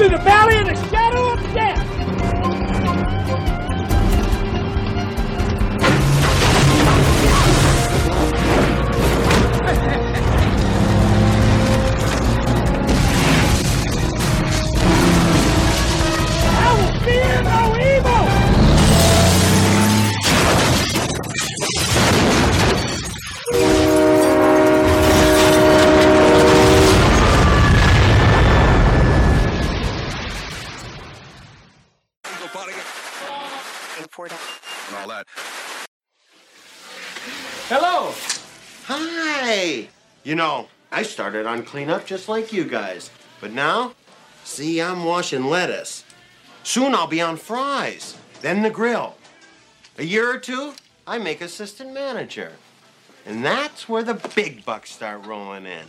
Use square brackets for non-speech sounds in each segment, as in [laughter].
through the valley of the shadow I started on cleanup just like you guys. But now, see, I'm washing lettuce. Soon I'll be on fries, then the grill. A year or two, I make assistant manager. And that's where the big bucks start rolling in.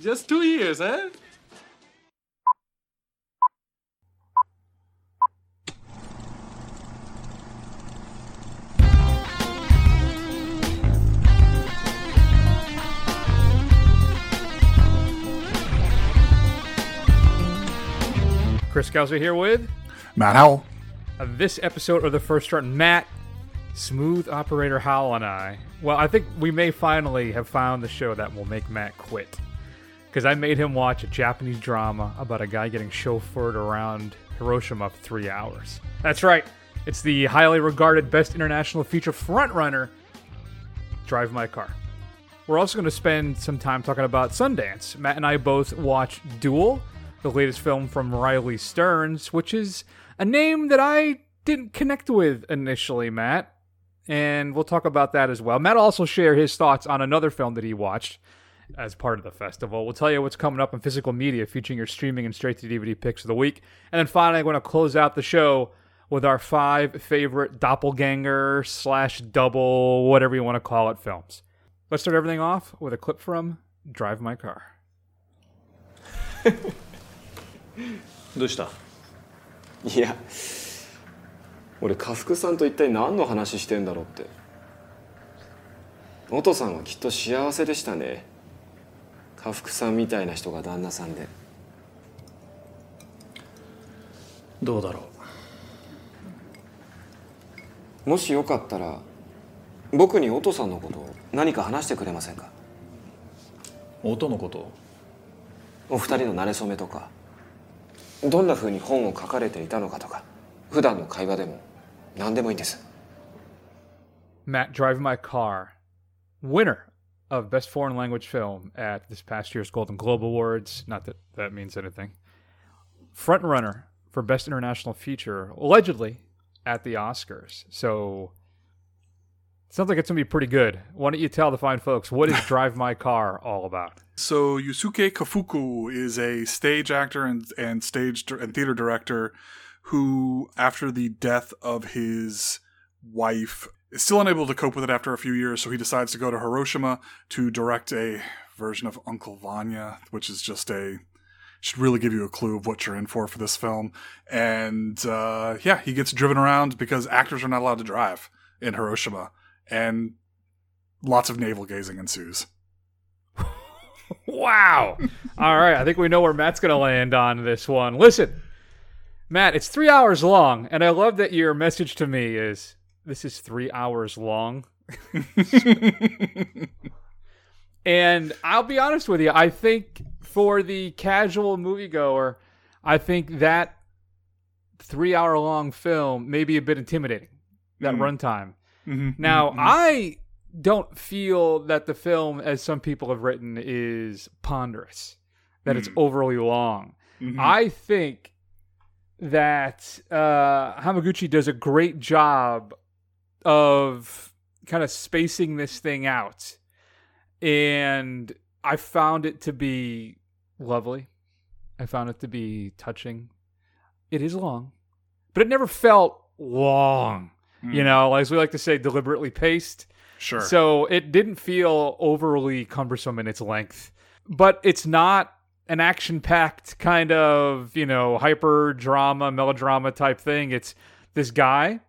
Just two years, eh? Chris Gauser here with Matt Howell. uh, this episode of the First Run. Matt, Smooth Operator Howell, and I. Well, I think we may finally have found the show that will make Matt quit. Because I made him watch a Japanese drama about a guy getting chauffeured around Hiroshima for three hours. That's right. It's the highly regarded best international feature frontrunner, Drive My Car. We're also going to spend some time talking about Sundance. Matt and I both watched Dual, the latest film from Riley Stearns, which is a name that I didn't connect with initially, Matt. And we'll talk about that as well. Matt also share his thoughts on another film that he watched as part of the festival. We'll tell you what's coming up in physical media featuring your streaming and straight to DVD picks of the week. And then finally, I'm going to close out the show with our five favorite doppelganger slash double, whatever you want to call it, films. Let's start everything off with a clip from Drive My Car. [laughs] どうした？いや俺家福さんと一体何の話してんだろうって。音さんはきっと幸せでしたね。家福さんみたいな人が旦那さんで。どうだろもしよかったら僕に音さんのこと何か話してくれませんか？う音のこと？お二人の馴れ初めとかどんな風に本を書かれていたのかとか普段の会話でも何でもいいんです Matt Drive My Car, winner of Best Foreign Language Film at this past year's Golden Globe Awards. Not that that means anything. Front runner for Best International Feature, allegedly at the Oscars. So sounds like it's gonna be pretty good. Why don't you tell the fine folks what is [laughs] Drive My Car all about? So Yusuke Kafuku is a stage actor and, and stage and theater director who, after the death of his wife, is still unable to cope with it after a few years. So he decides to go to Hiroshima to direct a version of Uncle Vanya, which is just a should really give you a clue of what you're in for for this film. And uh, yeah, he gets driven around because actors are not allowed to drive in Hiroshima, and lots of navel gazing ensues. [laughs] Wow. All right. I think we know where Matt's going to land on this one. Listen, Matt, it's three hours long, and I love that your message to me is this is three hours long. [laughs] and I'll be honest with you, I think for the casual moviegoer, I think that three hour long film may be a bit intimidating, that mm-hmm. runtime. Mm-hmm, now, mm-hmm, mm-hmm. I don't feel that the film, as some people have written, is ponderous, that it's mm. overly long. I think that uh, Hamaguchi does a great job of kind of spacing this thing out. And I found it to be lovely. I found it to be touching. It is long, but it never felt long. Mm. You know, as we like to say, deliberately paced. Sure. So it didn't feel overly cumbersome in its length, but it's not an action packed kind of, you know, hyper drama, melodrama type thing. It's this guy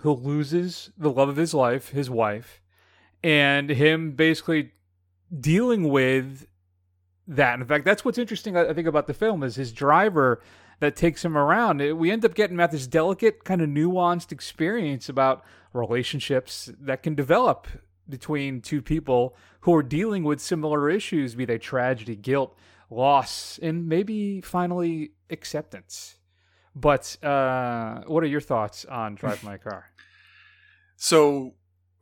who loses the love of his life, his wife, and him basically dealing with that. In fact, that's what's interesting. I think about the film is his driver that takes him around. We end up getting at this delicate, kind of nuanced experience about relationships that can develop between two people who are dealing with similar issues, be they tragedy, guilt, loss, and maybe finally acceptance. But uh, what are your thoughts on Drive My Car? [laughs] So,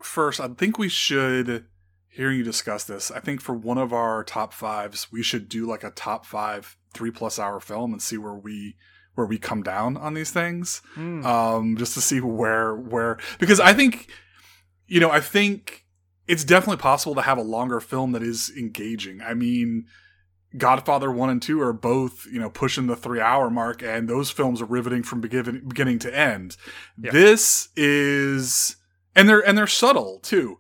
first, I think we should, hearing you discuss this, I think for one of our top fives, we should do like a top five three plus hour film and see where we where we come down on these things, um, just to see where where because I think, you know, I think it's definitely possible to have a longer film that is engaging. I mean. Godfather 1 and 2 are both, you know, pushing the 3 hour mark and those films are riveting from beginning beginning to end. This is and they're and they're subtle too.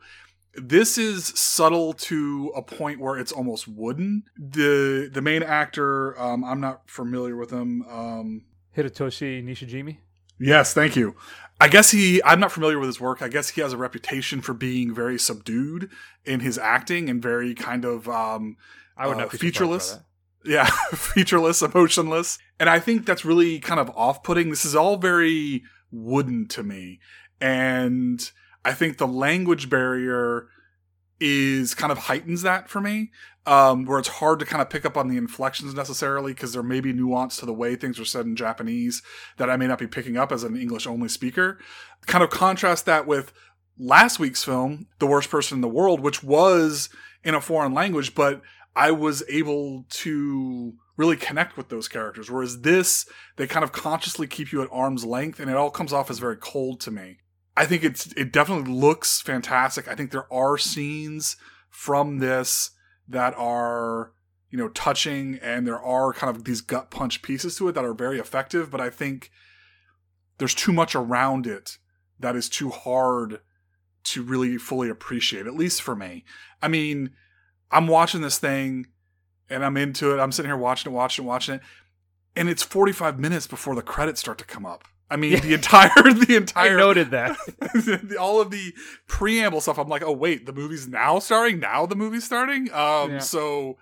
This is subtle to a point where it's almost wooden. The the main actor, um, I'm not familiar with him. Um, Hidetoshi Nishijima? Yes, thank you. I guess he, I'm not familiar with his work. I guess he has a reputation for being very subdued in his acting and very kind of um, I would uh, not featureless. Yeah, [laughs] featureless, emotionless. And I think that's really kind of off putting. This is all very wooden to me. And I think the language barrier is kind of heightens that for me, um, where it's hard to kind of pick up on the inflections necessarily because there may be nuance to the way things are said in Japanese that I may not be picking up as an English only speaker. Kind of contrast that with last week's film, The Worst Person in the World, which was in a foreign language, but I was able to really connect with those characters. Whereas this, they kind of consciously keep you at arm's length and it all comes off as very cold to me. I think it's it definitely looks fantastic. I think there are scenes from this that are you know touching and there are kind of these gut punch pieces to it that are very effective, but I think there's too much around it that is too hard to really fully appreciate, at least for me. I mean, I'm watching this thing and I'm into it. I'm sitting here watching it, watching it, watching it. And it's 45 minutes before the credits start to come up. I mean, the entire, [laughs] the I entire, noted that. [laughs] all of the preamble stuff. I'm like, oh wait, the movie's now starting. Now the movie's starting. Um, Yeah. so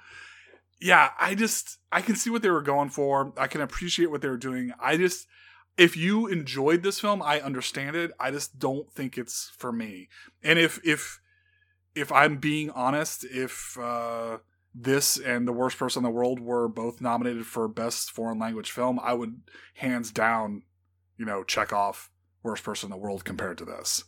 yeah, I just I can see what they were going for. I can appreciate what they were doing. I just if you enjoyed this film, I understand it. I just don't think it's for me. And if if if I'm being honest, if uh this and the worst person in the world were both nominated for best foreign language film, I would hands down, you know, check off worst person in the world compared to this.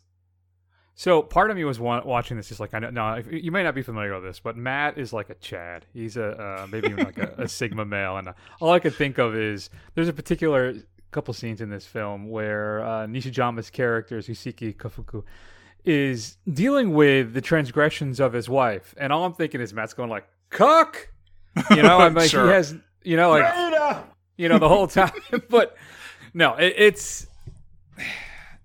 So part of me was watching this. just like I know no, you may not be familiar with this, but Matt is like a Chad. He's a uh, maybe even like a, a [laughs] Sigma male, and uh, all I could think of is there's a particular couple scenes in this film where uh, Nishijima's character Susiki Kafuku is dealing with the transgressions of his wife, and all I'm thinking is Matt's going like "cuck," you know. I'm [laughs] like Sure. he has, you know, like you know the whole time, [laughs] but no, it, it's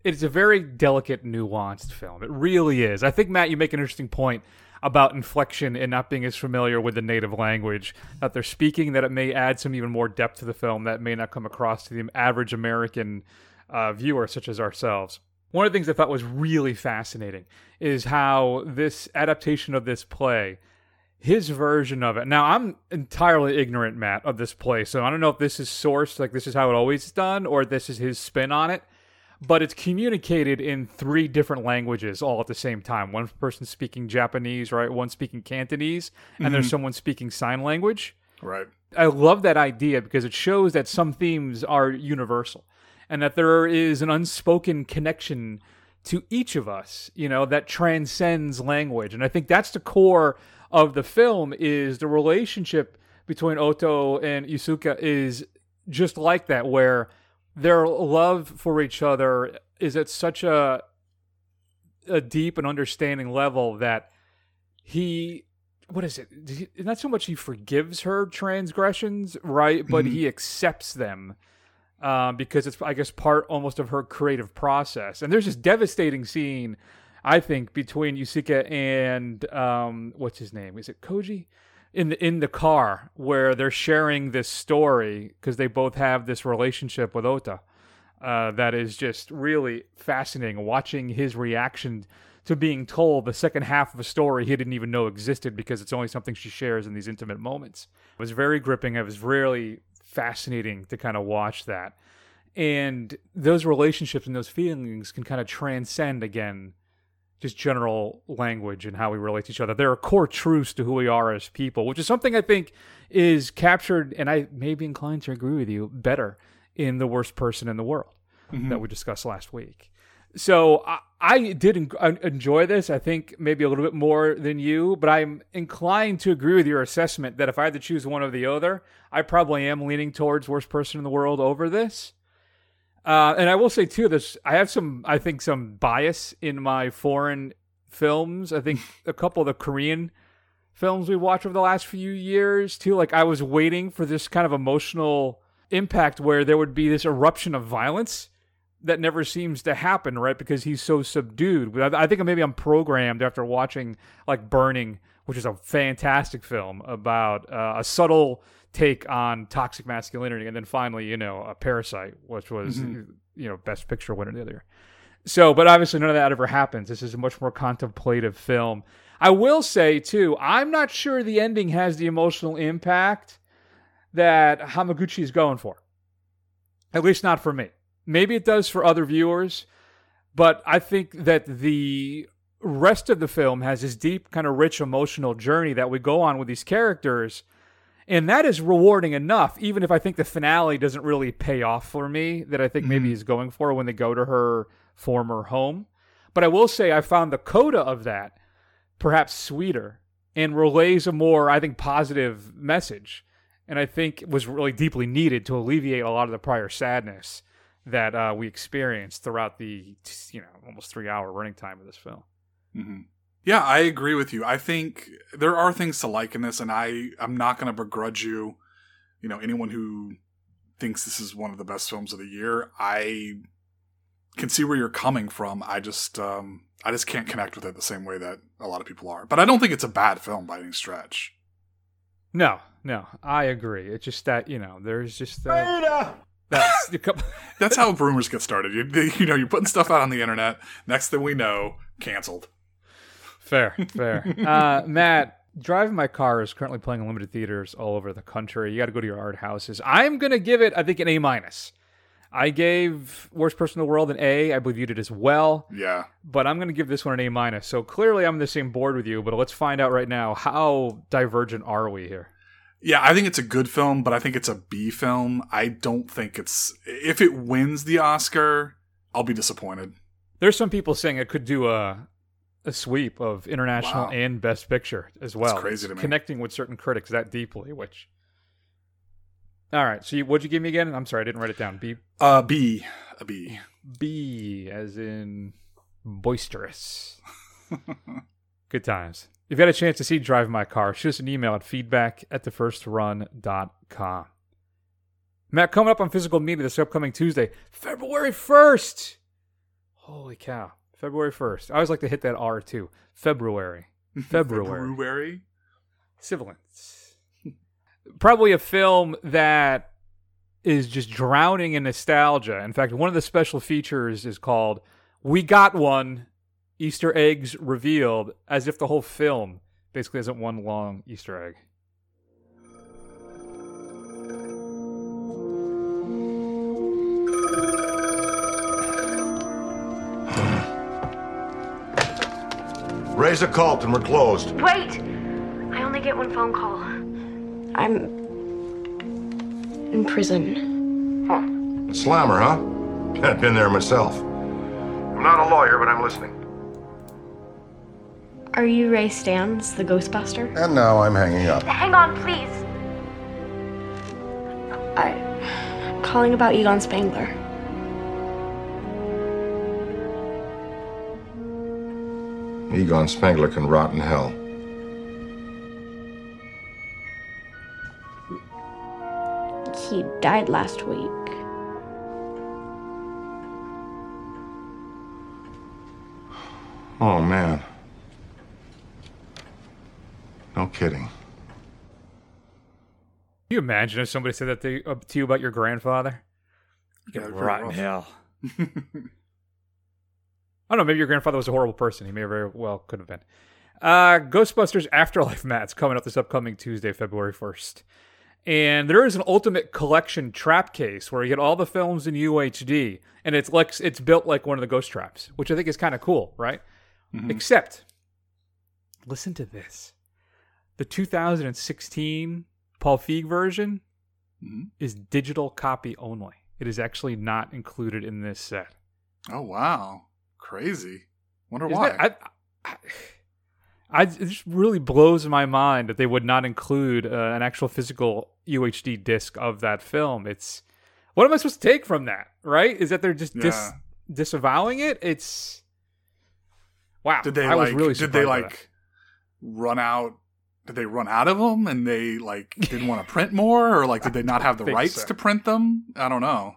it's a very delicate, nuanced film. It really is. I think Matt, you make an interesting point about inflection and not being as familiar with the native language that they're speaking. That it may add some even more depth to the film that may not come across to the average American uh, viewer, such as ourselves. One of the things I thought was really fascinating is how this adaptation of this play his version of it. Now, I'm entirely ignorant, Matt, of this play, so I don't know if this is sourced, like this is how it always is done, or this is his spin on it. But it's communicated in three different languages all at the same time. One person speaking Japanese, right? One speaking Cantonese, and there's mm-hmm. someone speaking sign language. Right. I love that idea because it shows that some themes are universal and that there is an unspoken connection to each of us, you know, that transcends language. And I think that's the core of the film is the relationship between Oto and Yusuke is just like that where their love for each other is at such a a deep and understanding level that he what is it? He- not so much he forgives her transgressions right but he accepts them um, because it's i guess part almost of her creative process. And there's this devastating scene i think between Yusuke and um, what's his name is it koji in the in the car where they're sharing this story because they both have this relationship with Oto uh, that is just really fascinating watching his reaction to being told the second half of a story he didn't even know existed because it's only something she shares in these intimate moments. It was very gripping. It was really fascinating to kind of watch that. And those relationships and those feelings can kind of transcend again just general language and how we relate to each other. There are core truths to who we are as people, which is something I think is captured, and I may be inclined to agree with you, better in The Worst Person in the World mm-hmm. that we discussed last week. So I, I did en- en- enjoy this. I think maybe a little bit more than you, but I'm inclined to agree with your assessment that if I had to choose one or the other, I probably am leaning towards Worst Person in the World over this. Uh, and I will say too, this I have some, I think, some bias in my foreign films. I think [laughs] a couple of the Korean films we watched over the last few years too. Like I was waiting for this kind of emotional impact where there would be this eruption of violence that never seems to happen, right? Because he's so subdued. But I, I think maybe I'm programmed after watching like Burning, which is a fantastic film about uh, a subtle take on toxic masculinity, and then finally, you know, a Parasite, which was mm-hmm. you know Best Picture winner the other year. So, but obviously none of that ever happens. This is a much more contemplative film. I will say too, I'm not sure the ending has the emotional impact that Hamaguchi is going for. At least not for me. Maybe it does for other viewers, but I think that the rest of the film has this deep, kind of rich emotional journey that we go on with these characters. And that is rewarding enough, even if I think the finale doesn't really pay off for me, that I think maybe he's going for when they go to her former home. But I will say I found the coda of that perhaps sweeter and relays a more, I think, positive message. And I think was really deeply needed to alleviate a lot of the prior sadness that uh, we experienced throughout the, you know, almost three hour running time of this film. Yeah, I agree with you. I think there are things to like in this, and I I'm not going to begrudge you. You know, anyone who thinks this is one of the best films of the year, I can see where you're coming from. I just um I just can't connect with it the same way that a lot of people are. But I don't think it's a bad film by any stretch. No, no, I agree. It's just that, you know, there's just that. That's [laughs] couple. That's how rumors get started. You, you know, you're putting stuff out on the internet. Next thing we know, canceled. Fair, fair. [laughs] Uh, Matt, driving my car is currently playing in limited theaters all over the country. You got to go to your art houses. I'm gonna give it, I think, an A minus. I gave Worst Person in the World an A. I believe you did as well. Yeah. But I'm gonna give this one an A minus. So clearly, I'm on the same board with you. But let's find out right now how divergent are we here. Yeah, I think it's a good film, but I think it's a B film. I don't think it's if it wins the Oscar, I'll be disappointed. There's some people saying it could do a a sweep of international Wow. and Best Picture as well. crazy to me. Connecting with certain critics that deeply, which. All right, so you, what'd you give me again? I'm sorry, I didn't write it down. B Uh B, a B. B as in boisterous. [laughs] Good times. If you had a chance to see Drive My Car, shoot us an email at feedback at thefirstrun.com. Matt, coming up on physical media this upcoming Tuesday, February 1st. Holy cow. February 1st. I always like to hit that R too. February. [laughs] February. February. Sibilance. Probably a film that is just drowning in nostalgia. In fact, one of the special features is called We Got One Easter Eggs Revealed, as if the whole film basically isn't one long Easter egg. Raise a cult and we're closed. Wait! I only get one phone call. I'm in prison. Huh. Slammer, huh? [laughs] I've been there myself. I'm not a lawyer, but I'm listening. Are you Ray Stantz, the Ghostbuster? And now I'm hanging up. Hang on, please. I, I'm calling about Egon Spengler. Egon Spengler can rot in hell. He died last week. Oh, man. No kidding. Can you imagine if somebody said that to, uh, you about your grandfather? Yeah, pretty Rotten rough. hell. [laughs] I don't know. Maybe your grandfather was a horrible person. He may very well could have been. Uh, Ghostbusters Afterlife Matt's coming up this upcoming Tuesday, February 1st. And there is an ultimate collection trap case where you get all the films in UHD, and it's like it's built like one of the ghost traps, which I think is kind of cool, right? Except, listen to this: the 2016 Paul Feig version is digital copy only. It is actually not included in this set. Oh wow, crazy. Wonder Isn't why. that- I, I, I, it just really blows my mind that they would not include uh, an actual physical UHD disc of that film. It's what am I supposed to take from that? Right? Is that they're just dis, disavowing it? It's wow. did they I was like? really did they like run out? Did they run out of them and they like didn't want to [laughs] print more, or like did they not have the rights so. to print them? I don't know.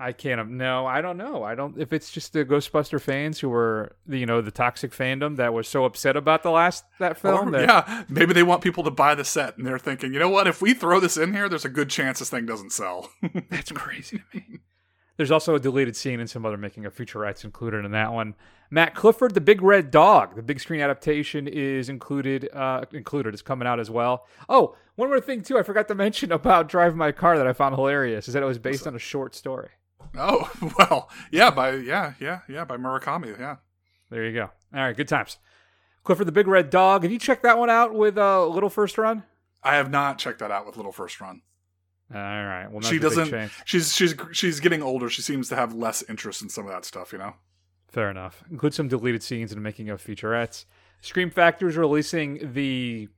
I can't. No, I don't know. I don't. If it's just the Ghostbuster fans who were, you know, the toxic fandom that was so upset about the last that film. Or, that, yeah, maybe they want people to buy the set, and they're thinking, you know what? If we throw this in here, there's a good chance this thing doesn't sell. [laughs] That's crazy to me. There's also a deleted scene and some other making of featurettes included in that one. Matt Clifford, the Big Red Dog, the big screen adaptation is included. Uh, included. It's coming out as well. Oh, one more thing too. I forgot to mention about Drive My Car that I found hilarious is that it was based on a short story. Oh [laughs] well, yeah, by yeah, yeah, yeah, by Murakami, yeah. There you go. All right, good times. Clifford the Big Red Dog. Have you checked that one out with uh, Little First Run? I have not checked that out with Little First Run. All right. Well, she that's a big doesn't. She's she's she's getting older. She seems to have less interest in some of that stuff. You know. Fair enough. Include some deleted scenes and making of featurettes. Scream Factory is releasing the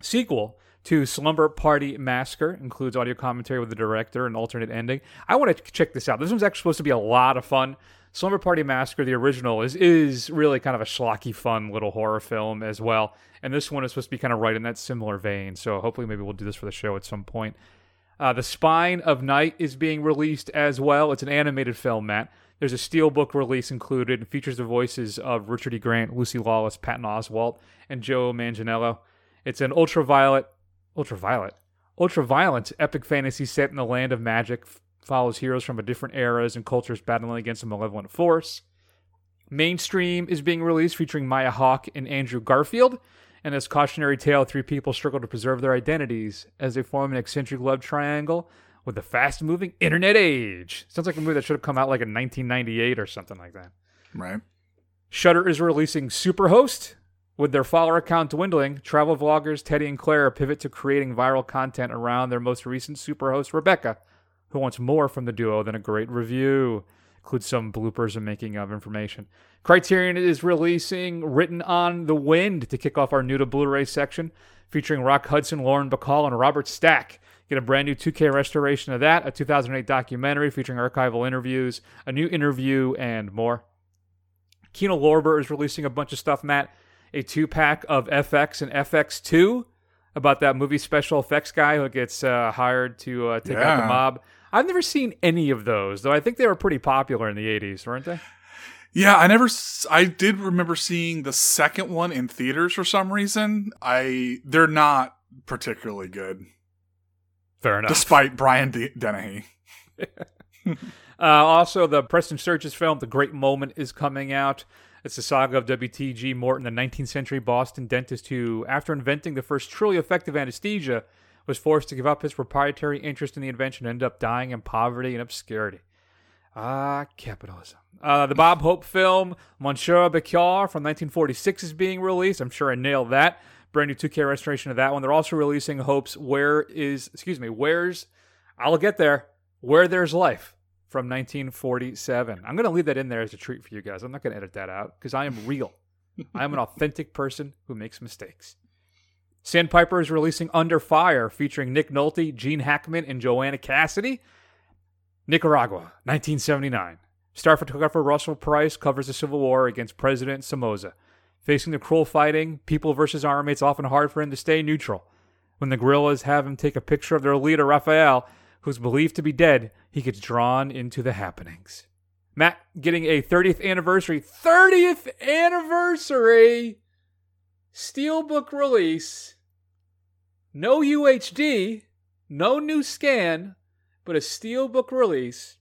sequel to Slumber Party Massacre. Includes audio commentary with the director and alternate ending. I want to check this out. This one's actually supposed to be a lot of fun. Slumber Party Massacre, the original, is is really kind of a schlocky, fun little horror film as well. And this one is supposed to be kind of right in that similar vein. So hopefully, maybe we'll do this for the show at some point. Uh, the Spine of Night is being released as well. It's an animated film, Matt. There's a steelbook release included and features the voices of Richard E. Grant, Lucy Lawless, Patton Oswalt, and Joe Manganiello. It's an ultraviolet, ultraviolet, ultraviolent epic fantasy set in the land of magic. F- follows heroes from a different eras and cultures battling against a malevolent force. Mainstream is being released featuring Maya Hawke and Andrew Garfield. And this cautionary tale, three people struggle to preserve their identities as they form an eccentric love triangle with the fast moving internet age. Sounds like a movie that should have come out like in 1998 or something like that. Right. Shutter is releasing Superhost. With their follower count dwindling, travel vloggers Teddy and Claire pivot to creating viral content around their most recent Superhost, Rebecca, who wants more from the duo than a great review. Includes some bloopers and making of information. Criterion is releasing Written on the Wind to kick off our new to Blu ray section, featuring Rock Hudson, Lauren Bacall, and Robert Stack. Get a brand new 2K restoration of that, a 2008 documentary featuring archival interviews, a new interview, and more. Kino Lorber is releasing a bunch of stuff, Matt. A two pack of FX and FX2 about that movie special effects guy who gets uh, hired to uh, take out the mob. I've never seen any of those, though I think they were pretty popular in the 80s, weren't they? Yeah, I never. I did remember seeing the second one in theaters for some reason. I they're not particularly good, Fair enough. despite Brian D- Dennehy. [laughs] Uh, also, the Preston Sturges film, The Great Moment, is coming out. It's the saga of W.T.G. Morton, the 19th century Boston dentist who, after inventing the first truly effective anesthesia, was forced to give up his proprietary interest in the invention and ended up dying in poverty and obscurity. Ah, capitalism. Uh, the Bob Hope film, Monsieur Becard from 1946 is being released. I'm sure I nailed that. Brand new 2K restoration of that one. They're also releasing Hope's Where is, excuse me, Where's, I'll get there, Where There's Life from 1947. I'm going to leave that in there as a treat for you guys. I'm not going to edit that out because I am real. [laughs] I am an authentic person who makes mistakes. Sandpiper is releasing Under Fire featuring Nick Nolte, Gene Hackman, and Joanna Cassidy. Nicaragua, 1979. Star photographer Russell Price covers the civil war against President Somoza. Facing the cruel fighting, people versus army, it's often hard for him to stay neutral. When the guerrillas have him take a picture of their leader, Rafael, who's believed to be dead, he gets drawn into the happenings. Matt getting a 30th anniversary, 30th anniversary Steelbook release. No UHD, no new scan, but a Steelbook release.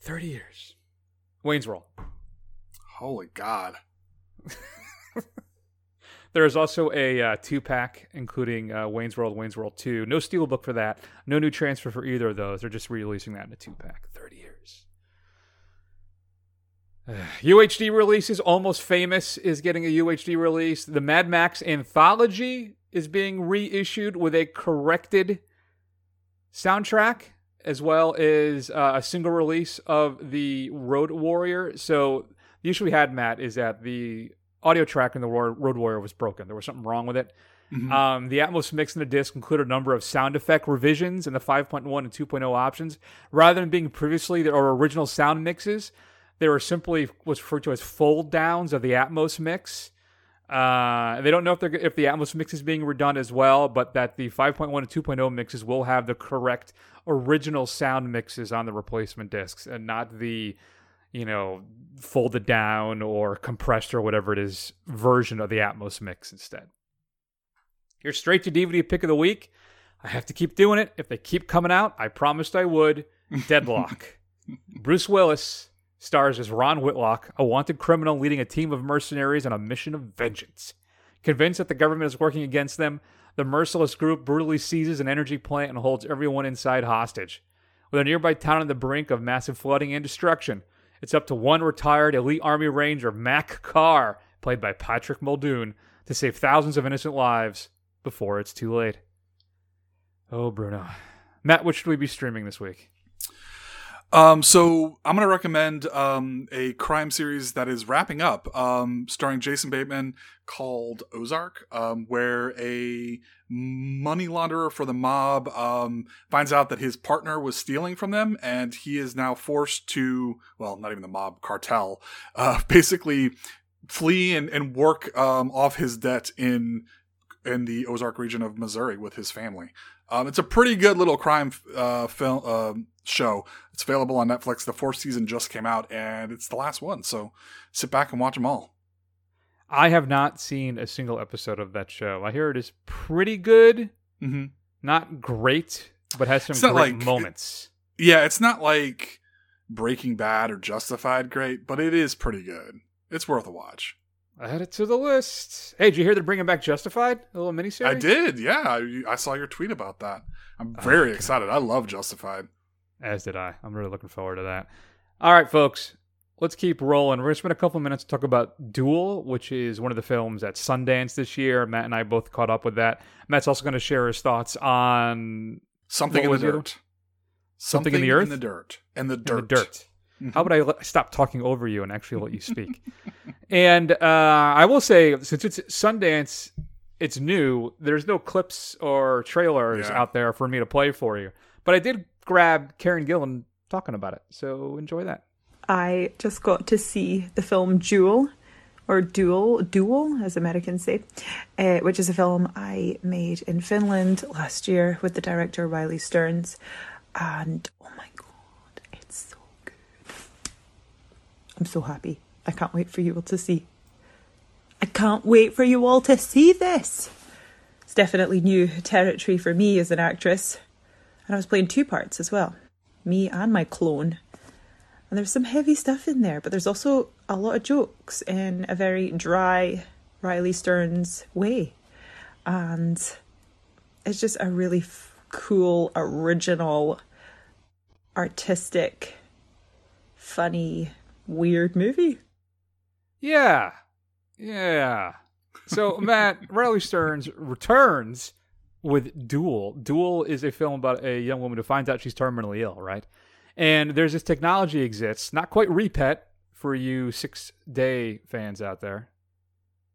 30 years. Wayne's World. Holy God. [laughs] There is also a uh, two pack, including uh, Wayne's World, Wayne's World 2. No steelbook for that. No new transfer for either of those. They're just re releasing that in a two pack. 30 years. [sighs] UHD releases. Almost Famous is getting a UHD release. The Mad Max Anthology is being reissued with a corrected soundtrack, as well as uh, a single release of the Road Warrior. So the issue we had, Matt, is that the audio track in the Road Warrior was broken. There was something wrong with it. Um, the Atmos mix in the disc included a number of sound effect revisions in the 5.1 and 2.0 options. Rather than being previously their original sound mixes, they were simply what's referred to as fold downs of the Atmos mix. Uh, they don't know if they're if the Atmos mix is being redone as well, but that the 5.1 and 2.0 mixes will have the correct original sound mixes on the replacement discs, and not the you know folded down or compressed or whatever it is version of the Atmos mix instead. Your straight to DVD pick of the week. I have to keep doing it. If they keep coming out, I promised I would. [laughs] Deadlock. Bruce Willis stars as Ron Whitlock, a wanted criminal leading a team of mercenaries on a mission of vengeance. Convinced that the government is working against them, the merciless group brutally seizes an energy plant and holds everyone inside hostage. With a nearby town on the brink of massive flooding and destruction, it's up to one retired elite Army Ranger, Mac Carr, played by Patrick Muldoon, to save thousands of innocent lives before it's too late. Oh, Bruno. Matt, what should we be streaming this week? Um, so I'm going to recommend um, a crime series that is wrapping up, um, starring Jason Bateman, called Ozark, um, where a money launderer for the mob um, finds out that his partner was stealing from them, and he is now forced to, well, not even the mob cartel, uh, [laughs] basically flee and, and work um, off his debt in in the Ozark region of Missouri with his family. Um, it's a pretty good little crime uh, film show. It's available on Netflix. The fourth season just came out, and it's the last one. So sit back and watch them all. I have not seen a single episode of that show. I hear it is pretty good, Mm-hmm. not great, but has some great like- moments. Yeah, it's not like Breaking Bad or Justified great, but it is pretty good. It's worth a watch. Add it to the list. Hey, did you hear they're bringing back Justified? A little miniseries? I did, yeah. I, I saw your tweet about that. I'm very excited. I love Justified. As did I. I'm really looking forward to that. All right, folks, let's keep rolling. We're going to spend a couple minutes to talk about Dual, which is one of the films at Sundance this year. Matt and I both caught up with that. Matt's also going to share his thoughts on Something in the dirt. Something in the earth? In the dirt. And the dirt. the dirt. Mm-hmm. How would I let, stop talking over you and actually let you speak? [laughs] and uh, I will say, since it's Sundance, it's new. There's no clips or trailers Yeah. out there for me to play for you. But I did grab Karen Gillan talking about it, so enjoy that. I just got to see the film Jewel, or Duel, Duel, as Americans say, uh, which is a film I made in Finland last year with the director Riley Stearns. And oh my god, it's so good. I'm so happy. I can't wait for you all to see. I can't wait for you all to see this. It's definitely new territory for me as an actress. And I was playing two parts as well me and my clone. And there's some heavy stuff in there, but there's also a lot of jokes in a very dry Riley Stearns way. And it's just a really f- cool, original, artistic, funny, weird movie. Yeah. Yeah. So, Matt, Riley Stearns returns with Dual. Dual is a film about a young woman who finds out she's terminally ill, right? And there's this technology exists, not quite RePet for you six day fans out there.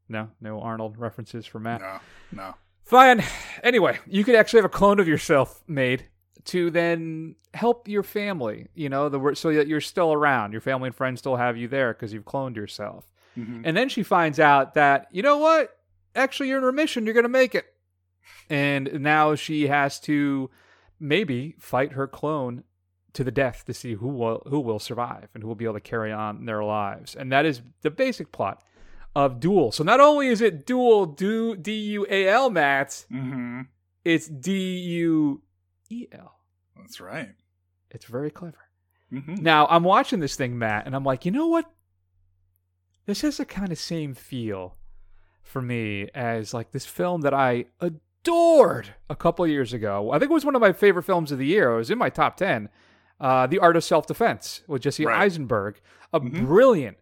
No, no Arnold references for Matt. No, no. Fine. Anyway, you could actually have a clone of yourself made to then help your family, you know, the so that you're still around. Your family and friends still have you there because you've cloned yourself. Mm-hmm. And then she finds out that, you know what? Actually, you're in remission. You're going to make it. And now she has to maybe fight her clone to the death to see who will who will survive and who will be able to carry on their lives. And that is the basic plot of Duel. So not only is it Dual do D U A L Matt, Mm-hmm. it's D U E L. That's right. It's very clever. Mhm. Now I'm watching this thing, Matt, and I'm like, you know what? This has a kind of same feel for me as like this film that I adored a couple years ago. I think it was one of my favorite films of the year. It was in my top ten. Uh, the Art of Self Defense with Jesse Right. Eisenberg, a brilliant,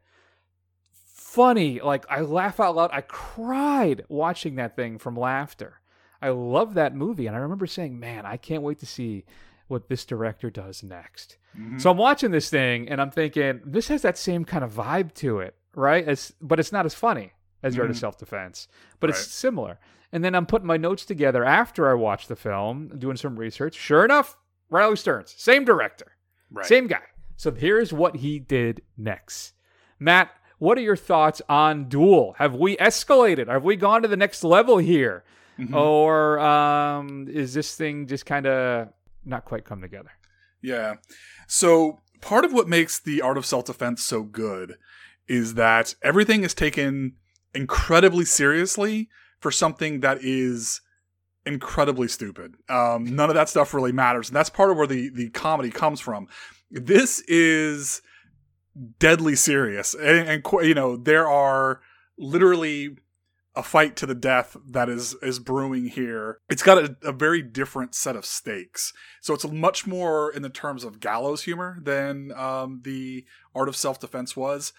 funny. Like I laugh out loud. I cried watching that thing from laughter. I love that movie, and I remember saying, "Man, I can't wait to see what this director does next." So I'm watching this thing, and I'm thinking, this has that same kind of vibe to it, right? As but it's not as funny as The Art of Mhm. Self Defense, but it's similar. And then I'm putting my notes together after I watch the film, doing some research. Sure enough, Riley Stearns, same director, Right. same guy. So here's what he did next. Matt, what are your thoughts on Dual? Have we escalated? Have we gone to the next level here? Mhm. Or um, is this thing just kind of not quite come together? Yeah. So part of what makes the art of self defense so good is that everything is taken incredibly seriously for something that is incredibly stupid. Um, none of that stuff really matters, and that's part of where the the comedy comes from. This is deadly serious, and, and you know there are literally a fight to the death that is is brewing here. It's got a, a very different set of stakes. So it's much more in the terms of gallows humor than um, the art of self defense was.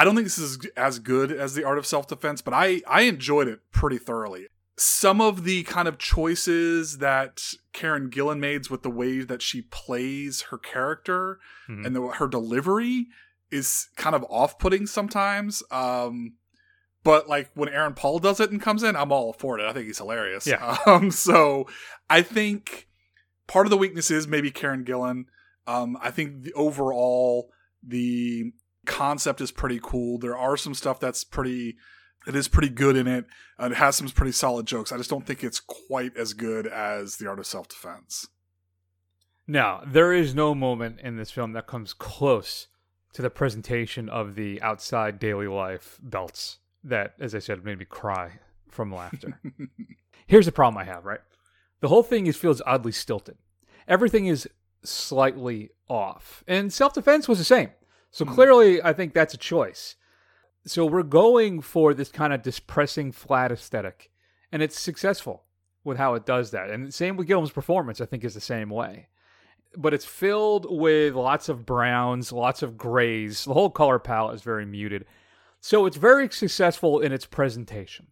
I don't think this is as good as the art of self defense, but I I enjoyed it pretty thoroughly. Some of the kind of choices that Karen Gillan made with the way that she plays her character Mhm. and the, her delivery is kind of off putting sometimes. Um, but like when Aaron Paul does it and comes in, I'm all for it. I think he's hilarious. Yeah. [laughs] Um, so I think part of the weakness is maybe Karen Gillan. Um, I think the overall the concept is pretty cool. There are some stuff that's pretty it is pretty good in it. Uh, it has some pretty solid jokes. I just don't think it's quite as good as The Art of Self Defense. No, there is no moment in this film that comes close to the presentation of the outside daily life belts that, as I said, made me cry from laughter. [laughs] Here's the problem I have, right? The whole thing is feels oddly stilted. Everything is slightly off. And self defense was the same. So hmm. clearly, I think that's a choice. So we're going for this kind of depressing, flat aesthetic. And it's successful with how it does that. And the same with Gillan's performance, I think, is the same way. But it's filled with lots of browns, lots of grays. The whole color palette is very muted. So it's very successful in its presentation.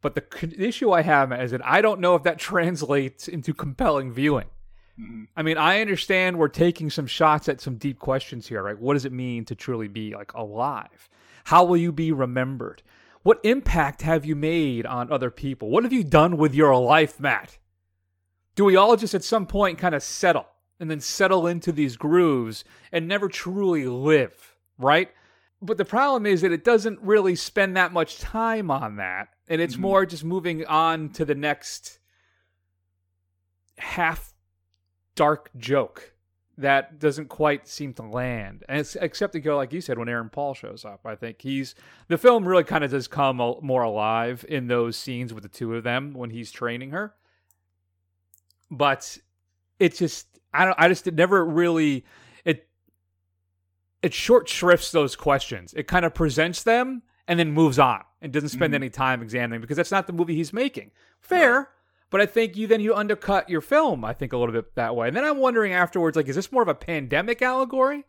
But the issue I have is that I don't know if that [laughs] translates into compelling viewing. Mm-hmm. I mean, I understand we're taking some shots at some deep questions here, right? What does it mean to truly be like alive? How will you be remembered? What impact have you made on other people? What have you done with your life, Matt? Do we all just at some point kind of settle and then settle into these grooves and never truly live, right? But the problem is that it doesn't really spend that much time on that. And it's mm-hmm. more just moving on to the next half dark joke that doesn't quite seem to land. And it's, except to go, like you said, when Aaron Paul shows up, I think he's the film really kind of does come a, more alive in those scenes with the two of them when he's training her. But it just, I don't, I just it never really, it, it short shrifts those questions. It kind of presents them and then moves on and doesn't spend Mhm. any time examining because that's not the movie he's making. Fair. But I think you then you undercut your film, I think, a little bit that way. And then I'm wondering afterwards, like, is this more of a pandemic allegory?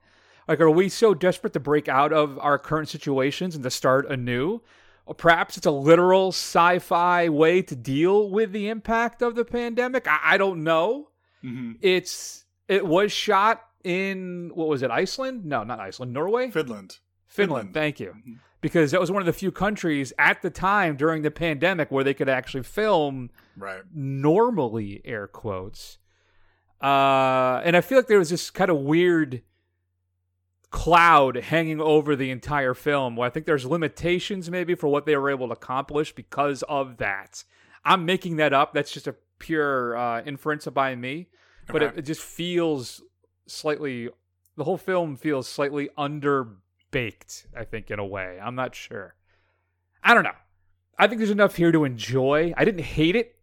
Like, are we so desperate to break out of our current situations and to start anew? Or perhaps it's a literal sci fi way to deal with the impact of the pandemic. I, I don't know. Mhm. It's it was shot in what was it, Iceland? No, not Iceland, Norway? Finland. Finland, thank you. Because that was one of the few countries at the time during the pandemic where they could actually film Right. normally, air quotes. Uh, and I feel like there was this kind of weird cloud hanging over the entire film where I think there's limitations maybe for what they were able to accomplish because of that. I'm making that up. That's just a pure uh, inference by me. But it, Okay. it just feels slightly, the whole film feels slightly underbaked, I think, in a way. I'm not sure. I don't know. I think there's enough here to enjoy. I didn't hate it.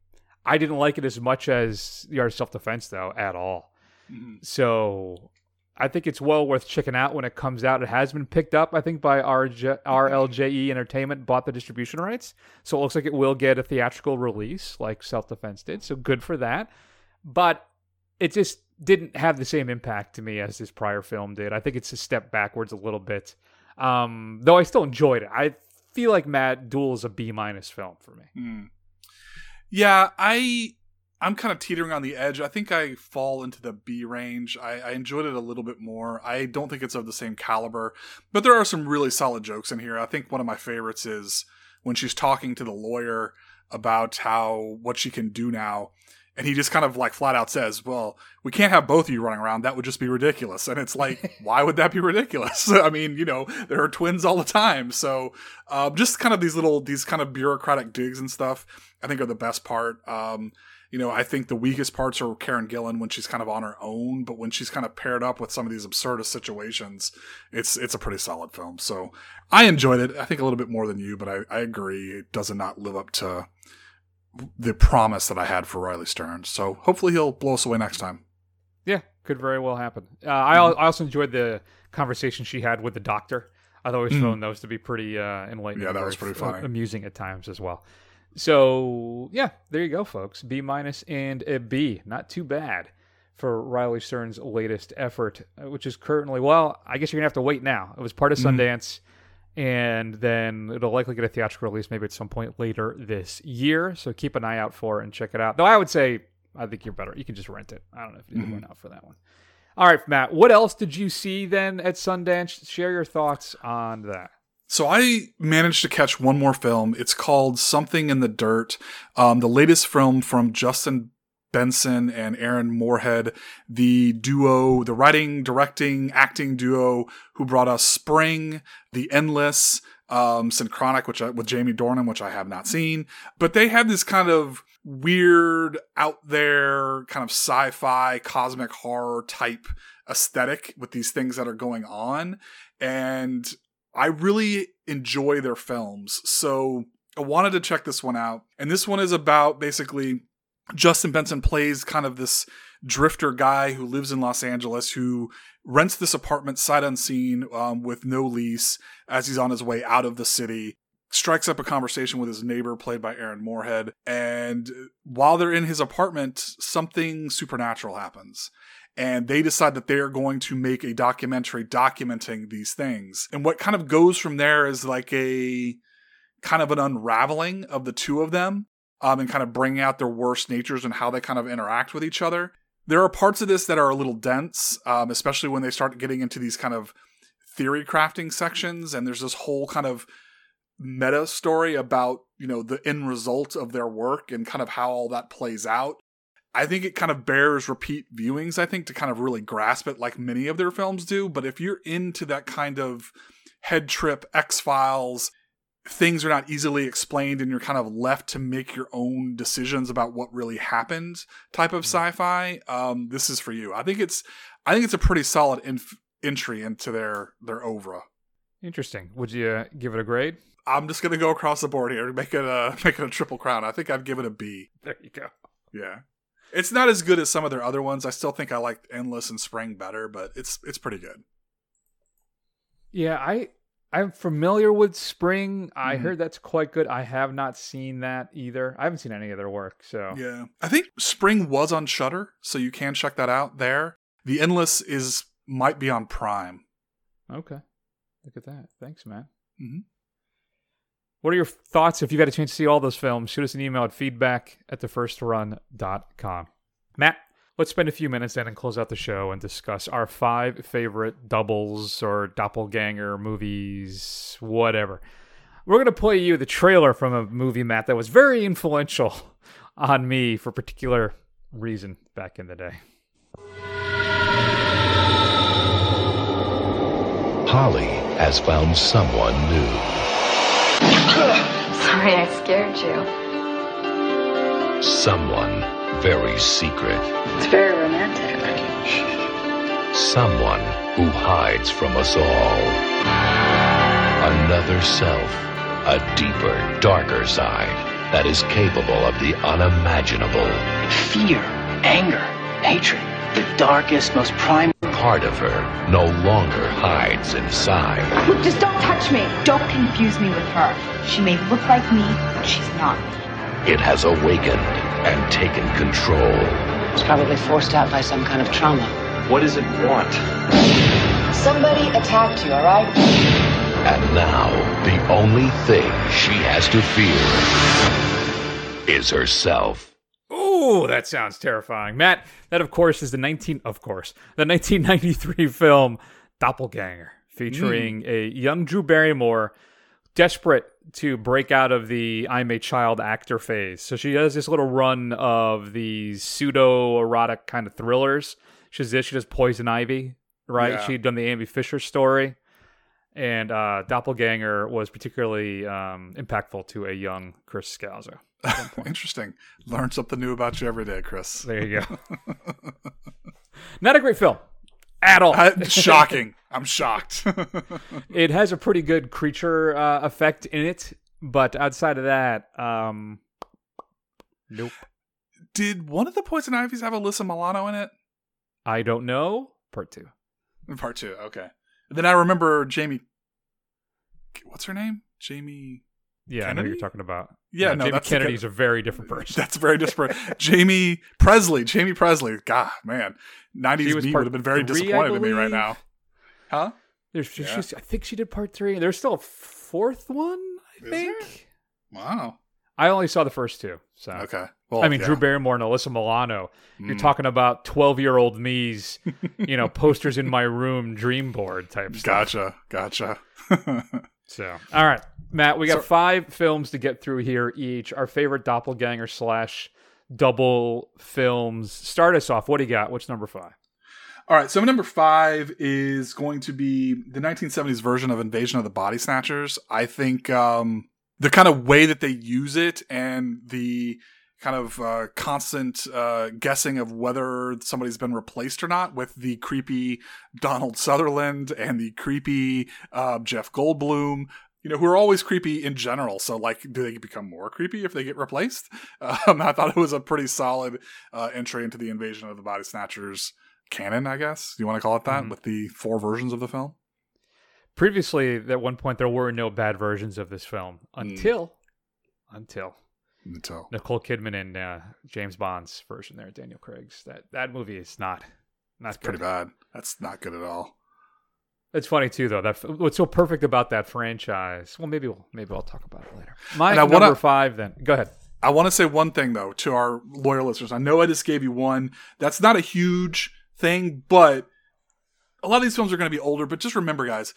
I didn't like it as much as The Art of Self Defense, though, at all. Mhm. So I think it's well worth checking out when it comes out. It has been picked up, I think, by RJ, RLJE E Entertainment, bought the distribution rights. So it looks like it will get a theatrical release like Self Defense did. So good for that. But it just didn't have the same impact to me as this prior film did. I think it's a step backwards a little bit. Um, though I still enjoyed it. I feel like Matt Dual is a B minus film for me. Mm. Yeah, I I'm kind of teetering on the edge. I think I fall into the B range. I, I enjoyed it a little bit more. I don't think it's of the same caliber, but there are some really solid jokes in here. I think one of my favorites is when she's talking to the lawyer about how what she can do now. And he just kind of like flat out says, Well, we can't have both of you running around. That would just be ridiculous. And it's like, [laughs] why would that be ridiculous? [laughs] I mean, you know, there are twins all the time. So um, just kind of these little, these kind of bureaucratic digs and stuff, I think are the best part. Um, you know, I think the weakest parts are Karen Gillan when she's kind of on her own, but when she's kind of paired up with some of these absurdist situations, it's it's a pretty solid film. So I enjoyed it. I think a little bit more than you, but I, I agree it does not live up to the promise that I had for Riley Stearns. So hopefully he'll blow us away next time. Yeah, could very well happen. Uh, I, al- I also enjoyed the conversation she had with the doctor. I've always Mm. found those to be pretty uh, enlightening. Yeah, that was pretty funny. amusing at times as well. So yeah, there you go, folks. B minus and a B, not too bad for Riley Stearns' latest effort, uh, which is currently well. I guess you're gonna have to wait now. It was part of Mhm. Sundance, and then it'll likely get a theatrical release maybe at some point later this year. So keep an eye out for it and check it out. Though I would say I think you're better. You can just rent it. I don't know if you Mhm. went out for that one. All right, Matt. What else did you see then at Sundance? Share your thoughts on that. So I managed to catch one more film. It's called Something in the Dirt, um, the latest film from Justin Benson and Aaron Moorhead, the duo, the writing, directing, acting duo who brought us Spring, The Endless, um, Synchronic, which I, with Jamie Dornan, which I have not seen. But they had this kind of weird, out there, kind of sci-fi, cosmic horror type aesthetic with these things that are going on. And I really enjoy their films. So I wanted to check this one out. And this one is about basically Justin Benson plays kind of this drifter guy who lives in Los Angeles who rents this apartment sight unseen um, with no lease as he's on his way out of the city. Strikes up a conversation with his neighbor, played by Aaron Moorhead. And while they're in his apartment, something supernatural happens and they decide that they are going to make a documentary documenting these things. And what kind of goes from there is like a kind of an unraveling of the two of them um, and kind of bringing out their worst natures and how they kind of interact with each other. There are parts of this that are a little dense, um, especially when they start getting into these kind of theory crafting sections. And there's this whole kind of meta story about, you know, the end result of their work and kind of how all that plays out. I think it kind of bears repeat viewings, I think, to kind of really grasp it like many of their films do. But if you're into that kind of head trip, X Files, things are not easily explained and you're kind of left to make your own decisions about what really happened type of sci-fi, um, this is for you. I think it's I think it's a pretty solid inf- entry into their their oeuvre. Interesting. Would you uh, give it a grade? I'm just gonna go across the board here, [laughs] make it a [laughs] make it a triple crown. I think I'd give it a B. There you go. Yeah. It's not as good as some of their other ones. I still think I like Endless and Spring better, but it's it's pretty good. Yeah, I I'm familiar with Spring. I Mhm. heard that's quite good. I have not seen that either. I haven't seen any of their work, so Yeah. I think Spring was on Shudder, so you can check that out there. The Endless is might be on Prime. okay. Look at that. Thanks, man. Mhm. What are your thoughts if you got a chance to see all those films? Shoot us an email at feedback at the first run dot com. Matt, let's spend a few minutes then and close out the show and discuss our five favorite doubles or doppelganger movies, whatever. We're going to play you the trailer from a movie, Matt, that was very influential [laughs] on me for a particular reason back in the day. Holly has found someone new. [laughs] Sorry I scared you. Someone very secret. It's very romantic. Someone who hides from us all. Another self. A deeper, darker side that is capable of the unimaginable. Fear, anger, hatred, the darkest, most primal. part of her no longer hides inside. Look, just don't touch me. Don't confuse me with her. She may look like me, but she's not me. It has awakened and taken control. It's probably forced out by some kind of trauma. What does it want? Somebody attacked you, all right? And now, the only thing she has to fear is herself. Ooh, that sounds terrifying. Matt, that of course is the 19 of course, the 1993 film Doppelganger, featuring hmm. a young Drew Barrymore desperate to break out of the I'm a child actor phase. So she does this little run of these pseudo erotic kind of thrillers. She's this, she does Poison Ivy, right? Yeah. She'd done the Amy Fisher story. And uh, Doppelganger was particularly um, impactful to a young Chris Scalzo. [laughs] Interesting. Learn something new about you every day, Chris. There you go. [laughs] Not a great film at all. I- shocking. I'm shocked. [laughs] it has a pretty good creature uh, effect in it, but outside of that, um, nope. Did one of the Poison Ivies have Alyssa Milano in it? I don't know. Part two. In part two, okay. And then I remember Jamie. What's her name? Jamie. Yeah, I know who you're talking about. Yeah, no, Jamie Kennedy's Ken- a very different person. [laughs] That's very disparate. Jaime Pressly. Jaime Pressly. God, man. 90s She me would have been very three, disappointed in me right now. Huh? There's, Yeah. I think she did part three. There's still a fourth one. I think. Wow. I only saw the first two. So Okay. Well, I mean, yeah. Drew Barrymore and Alyssa Milano. You're Mm. talking about 12 year old me's, [laughs] you know, posters in my room, dream board type stuff. Gotcha. Gotcha. [laughs] So, all right, Matt, we got So- five films to get through here each. Our favorite doppelganger slash double films. Start us off. What do you got? What's number five? All right, so number five is going to be the 1970s version of Invasion of the Body Snatchers. I think um, the kind of way that they use it and the kind of uh, constant uh, guessing of whether somebody's been replaced or not with the creepy Donald Sutherland and the creepy uh, Jeff Goldblum. You know, who are always creepy in general. So, like, do they become more creepy if they get replaced? [laughs] Um, I thought it was a pretty solid uh, entry into the Invasion of the Body Snatchers canon, I guess. You want to call it that, Mhm. with the four versions of the film? Previously, at one point, there were no bad versions of this film until, until Until. Nicole Kidman and uh, James Bond's version there, Daniel Craig's. That that movie is not not That's pretty bad. That's not good at all. It's funny too, though. That what's so perfect about that franchise. Well, maybe we'll maybe I'll talk about it later. My I number wanna- five. Then go ahead. I want to say one thing though to our loyal listeners. I know I just gave you one. That's not a huge thing, but a lot of these films are going to be older. But just remember, guys,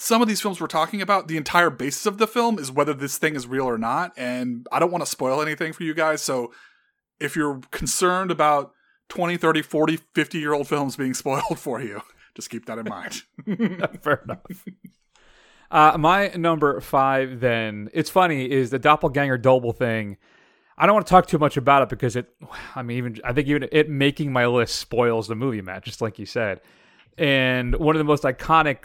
some of these films we're talking about, the entire basis of the film is whether this thing is real or not. And I don't want to spoil anything for you guys. So if you're concerned about 20, 30, 40, 50 year old films being [laughs] spoiled for you, just keep that in mind. [laughs] Fair enough. Uh, my number five, then, it's funny, is the doppelganger double thing. I don't want to talk too much about it because it, I mean, even I think even it making my list spoils the movie, Matt, just like you said. And one of the most iconic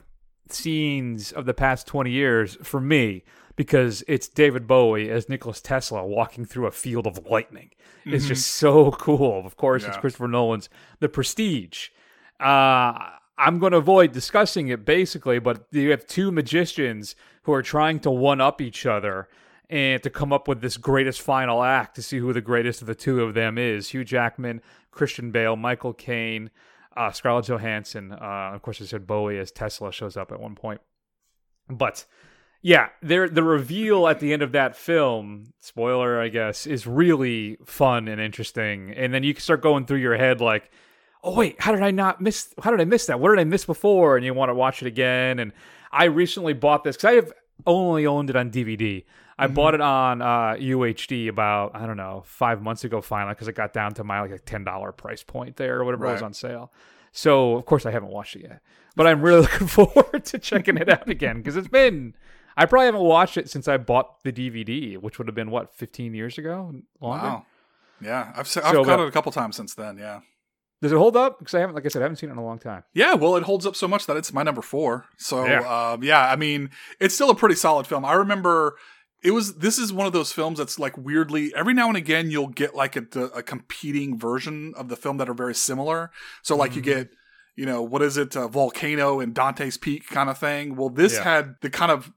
scenes of the past 20 years for me, because it's David Bowie as Nicholas Tesla walking through a field of lightning. It's Mhm. just so cool. Of course, it's Christopher Nolan's The Prestige. Uh, I'm going to avoid discussing it basically, but you have two magicians who are trying to one up each other and to come up with this greatest final act to see who the greatest of the two of them is. Hugh Jackman, Christian Bale, Michael Caine, uh, Scarlett Johansson. Uh, of course, I said Bowie as Tesla shows up at one point. But yeah, there the reveal at the end of that film, spoiler, I guess, is really fun and interesting. And then you can start going through your head like, oh wait, how did I not miss? How did I miss that? What did I miss before? And you want to watch it again. And I recently bought this because I have only owned it on DVD. I bought it on uh, UHD about I don't know five months ago finally because it got down to my like a ten dollar price point there or whatever it was on sale. So of course I haven't watched it yet, but I'm really [laughs] looking forward to checking it out again because it's been I probably haven't watched it since I bought the DVD, which would have been what 15 years ago longer. Wow. Yeah, I've, se- I've So, caught but- it a couple times since then. Yeah. Does it hold up? Because I haven't, like I said, I haven't seen it in a long time. Yeah, well, it holds up so much that it's my number four. So, yeah, um, yeah I mean, it's still a pretty solid film. I remember it was. This is one of those films that's like weirdly every now and again you'll get like a, a competing version of the film that are very similar. So, like you Mm-hmm. get, you know, what is it, uh, volcano and Dante's Peak kind of thing. Well, this Yeah. had the kind of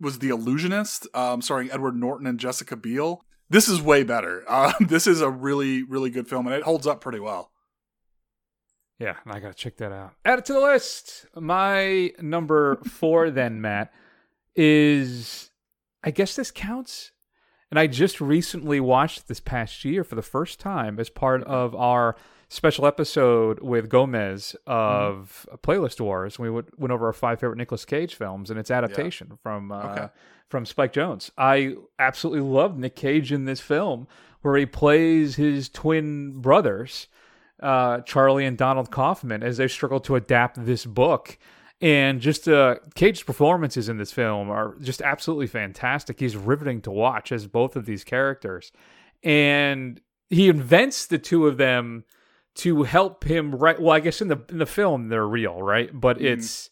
was the Illusionist, um, starring Edward Norton and Jessica Biel. This is way better. Uh, [laughs] this is a really, really good film, and it holds up pretty well. Yeah, I gotta check that out. Add it to the list. My number four, then Matt, is I guess this counts. And I just recently watched this past year for the first time as part of our special episode with Gomez of Playlist Wars. We went, went over our five favorite Nicolas Cage films and its adaptation from uh, Okay. from Spike Jonze. I absolutely love Nick Cage in this film where he plays his twin brothers, uh, Charlie and Donald Kaufman, as they struggle to adapt this book. And just uh, Cage's performances in this film are just absolutely fantastic. He's riveting to watch as both of these characters. And he invents the two of them to help him write. Well, I guess in the in the film they're real, right? But it's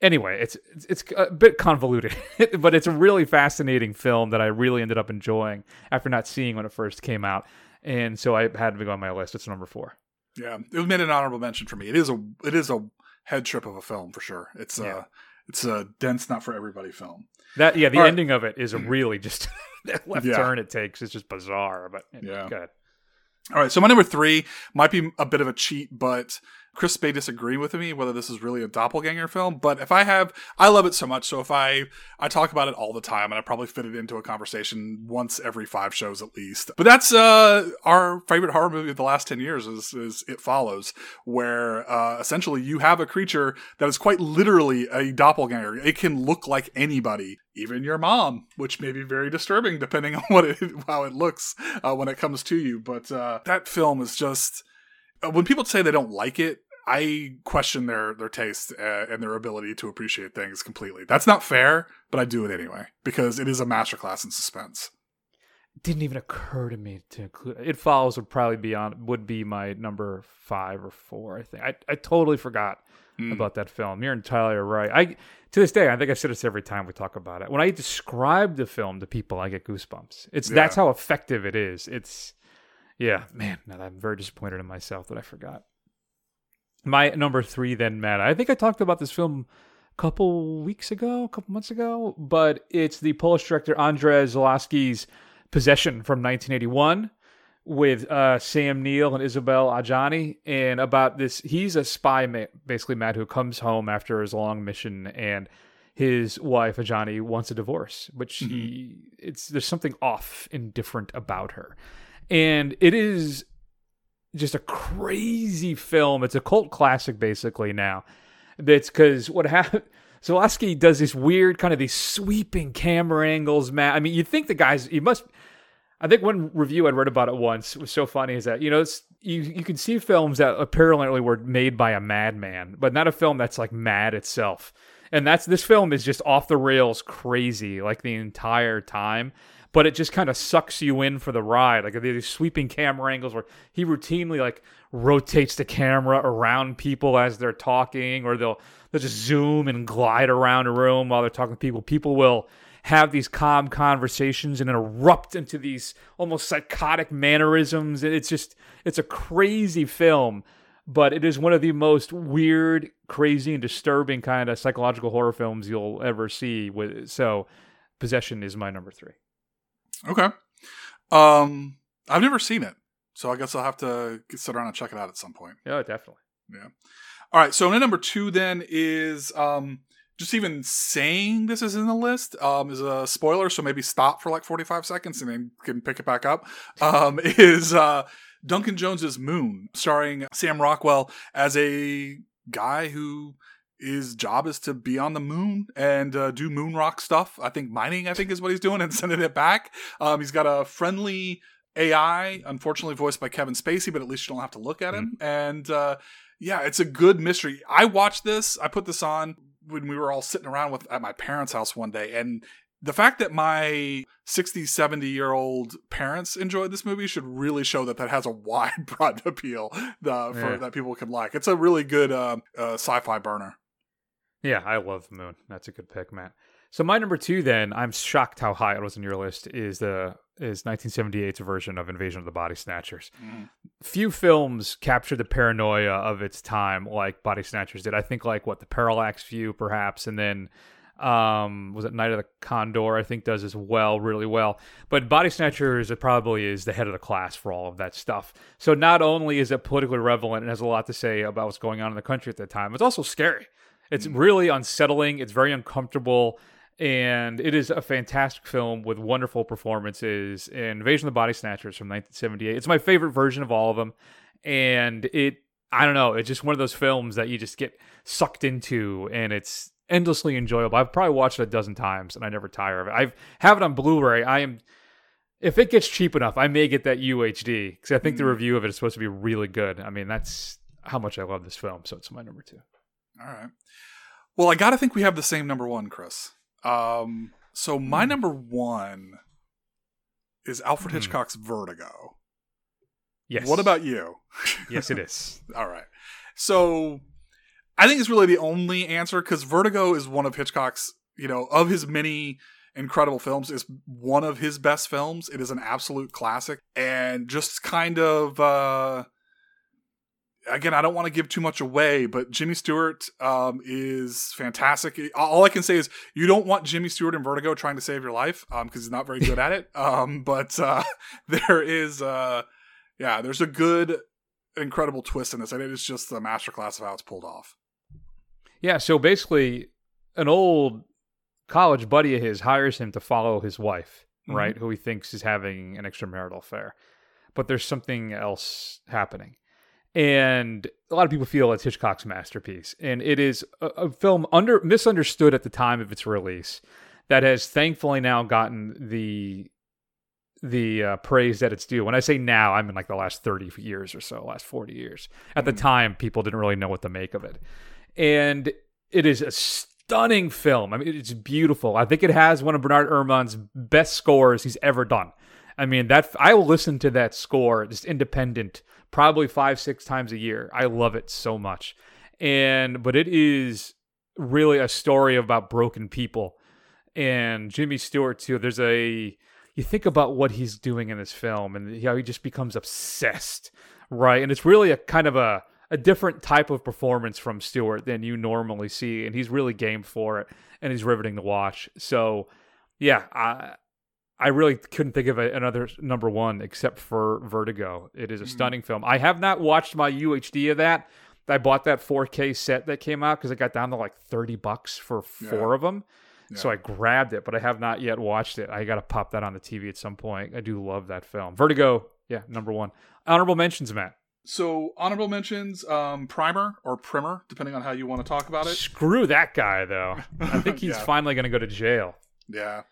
anyway, it's it's, it's a bit convoluted, [laughs] but it's a really fascinating film that I really ended up enjoying after not seeing when it first came out, and so I had to go on my list. It's number four. Yeah, it made an honorable mention for me. It is a it is a head trip of a film for sure. It's Yeah. a it's a dense, not for everybody film. That yeah, the All right. ending of it is a really just [laughs] that left Yeah. turn it takes is just bizarre. But Yeah. good. All right, so my number three might be a bit of a cheat, but Chris may disagree with me whether this is really a doppelganger film. But if I have, I love it so much. So if I I talk about it all the time, and I probably fit it into a conversation once every five shows at least. But that's uh, our favorite horror movie of the last ten years is, is It Follows, where uh, essentially you have a creature that is quite literally a doppelganger. It can look like anybody, even your mom, which may be very disturbing depending [laughs] on what it, how it looks uh, when it comes to you. But uh, that film is just uh, when people say they don't like it. I question their their taste uh, and their ability to appreciate things completely. That's not fair, but I do it anyway because it is a masterclass in suspense. didn't even occur to me to include it follows would probably be on would be my number five or four i think. I, I totally forgot Mm. about that film. You're entirely right. I to this day i think i said this every time we talk about it. When i describe the film to people i get goosebumps. It's that's how effective it is. It's yeah man now i'm very disappointed in myself that i forgot my number three then matt. I think i talked about this film a couple weeks ago a couple months ago but it's the polish director andrzej zulawski's possession from 1981 with uh, sam neill and isabelle adjani. And about this he's a spy ma- basically matt who comes home after his long mission and his wife Adjani wants a divorce, but she it's there's something off and different about her. And it is just a crazy film. It's a cult classic basically now. That's because what happened. [laughs] Zulawski does this weird kind of these sweeping camera angles, Matt. I mean, you think the guys, he must. I think one review I'd read about it once was so funny is that you know you you can see films that apparently were made by a madman, but not a film that's like mad itself. And that's this film is just off the rails crazy like the entire time, but it just kind of sucks you in for the ride. Like these sweeping camera angles where he routinely like rotates the camera around people as they're talking, or they'll they'll just zoom and glide around a room while they're talking to people. People will have these calm conversations and erupt into these almost psychotic mannerisms. It's just it's a crazy film, but it is one of the most weird, crazy, and disturbing kind of psychological horror films you'll ever see. With so, Possession is my number three. Okay. Um, I've never seen it, so I guess I'll have to get- sit around and check it out at some point. Yeah, definitely. Yeah. All right. So my number two then is um just even saying this is in the list um is a spoiler. So maybe stop for like forty five seconds and then can pick it back up. [laughs] Um, is uh Duncan Jones's Moon, starring Sam Rockwell as a guy who his job is to be on the moon and uh, do moon rock stuff. I think mining, I think, is what he's doing and [laughs] sending it back. Um, he's got a friendly AI, unfortunately voiced by Kevin Spacey, but at least you don't have to look at him. And uh, yeah, it's a good mystery. I watched this. I put this on when we were all sitting around with at my parents' house one day, and the fact that my 60 70 year old parents enjoyed this movie should really show that that has a [laughs] wide broad appeal uh, for Yeah. that people can like it's a really good uh, uh, sci-fi burner Yeah, I love moon. That's a good pick, Matt. So my number two, then, I'm shocked how high it was on your list. Is the is 1978's version of Invasion of the Body Snatchers. Mhm. Few films capture the paranoia of its time like Body Snatchers did. I think like what the Parallax View, perhaps, and then um was it Night of the Condor? I think does as well, really well. But Body Snatchers it probably is the head of the class for all of that stuff. So not only is it politically relevant and has a lot to say about what's going on in the country at that time, it's also scary. It's really unsettling. It's very uncomfortable. And it is a fantastic film with wonderful performances. Invasion of the Body Snatchers from 1978. It's my favorite version of all of them. And it, I don't know, it's just one of those films that you just get sucked into and it's endlessly enjoyable. I've probably watched it a dozen times and I never tire of it. I have it on Blu ray. I am, if it gets cheap enough, I may get that UHD because I think the Mm. review of it is supposed to be really good. I mean, that's how much I love this film. So it's my number two. All right. Well, I got to think we have the same number one, Chris. Um, so my Hmm. number one is Alfred Hitchcock's Vertigo. Yes. What about you? [laughs] Yes, it is. All right. So I think it's really the only answer because Vertigo is one of Hitchcock's, you know, of his many incredible films, is one of his best films. It is an absolute classic and just kind of, uh, again, I don't want to give too much away, but Jimmy Stewart um, is fantastic. All I can say is you don't want Jimmy Stewart in Vertigo trying to save your life because he's not very good at it. [laughs] Um, but uh, [laughs] there is, uh, yeah, there's a good, incredible twist in this, and it is just a masterclass of how it's pulled off. Yeah, so basically, an old college buddy of his hires him to follow his wife, Mhm. right, who he thinks is having an extramarital affair. But there's something else happening. And a lot of people feel it's Hitchcock's masterpiece. And it is a, a film under misunderstood at the time of its release that has thankfully now gotten the the uh, praise that it's due. When I say now, I'm in like the last 30 years or so, last 40 years. At the time, people didn't really know what to make of it. And it is a stunning film. I mean, it's beautiful. I think it has one of Bernard Herrmann's best scores he's ever done. I mean, that I will listen to that score just independent, probably five, six times a year. I love it so much. And but it is really a story about broken people. And Jimmy Stewart too. There's a you think about what he's doing in this film and how he just becomes obsessed, right? And it's really a kind of a a different type of performance from Stewart than you normally see, and he's really game for it, and he's riveting to watch. So, yeah, I I really couldn't think of a, another number one except for Vertigo. It is a stunning film. I have not watched my UHD of that. I bought that 4K set that came out because it got down to like 30 bucks for four Yeah. of them. So I grabbed it, but I have not yet watched it. I got to pop that on the TV at some point. I do love that film. Vertigo, yeah, number one. Honorable mentions, Matt. So honorable mentions, um, Primer or Primer, depending on how you want to talk about it. Screw that guy, though. I think [laughs] he's Yeah. finally going to go to jail. Yeah,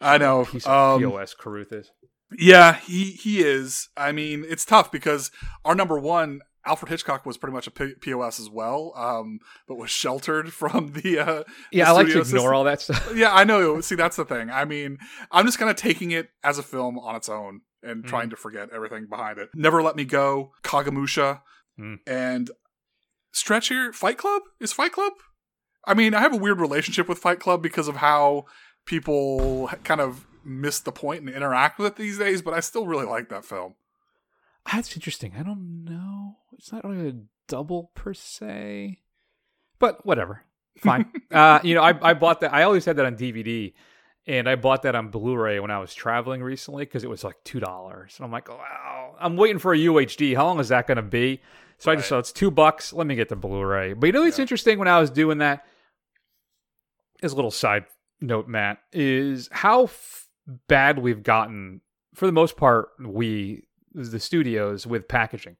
I know. Piece Um, POS Carruth is. Yeah, he he is. I mean, it's tough because our number one, Alfred Hitchcock, was pretty much a P- POS as well, um, but was sheltered [laughs] from the. Uh, Yeah, the I like to ignore system. all that stuff. Yeah, I know. See, that's the thing. I mean, I'm just kind of taking it as a film on its own and Mm-hmm. trying to forget everything behind it. Never Let Me Go, Kagemusha, Mm. and Stretch here. Fight Club is Fight Club. I mean, I have a weird relationship with Fight Club because of how people kind of miss the point and interact with it these days, but I still really like that film. That's interesting. I don't know. It's not really a double per se, but whatever. Fine. [laughs] uh, you know, I, I bought that. I always had that on DVD, and I bought that on Blu-ray when I was traveling recently because it was like two dollars. And I'm like, wow. I'm waiting for a UHD. How long is that going to be? So I just Right. saw it's two bucks. Let me get the Blu-ray. But you know, what's interesting when I was doing that. As a little side note, Matt, is how f- bad we've gotten for the most part. We the studios with packaging.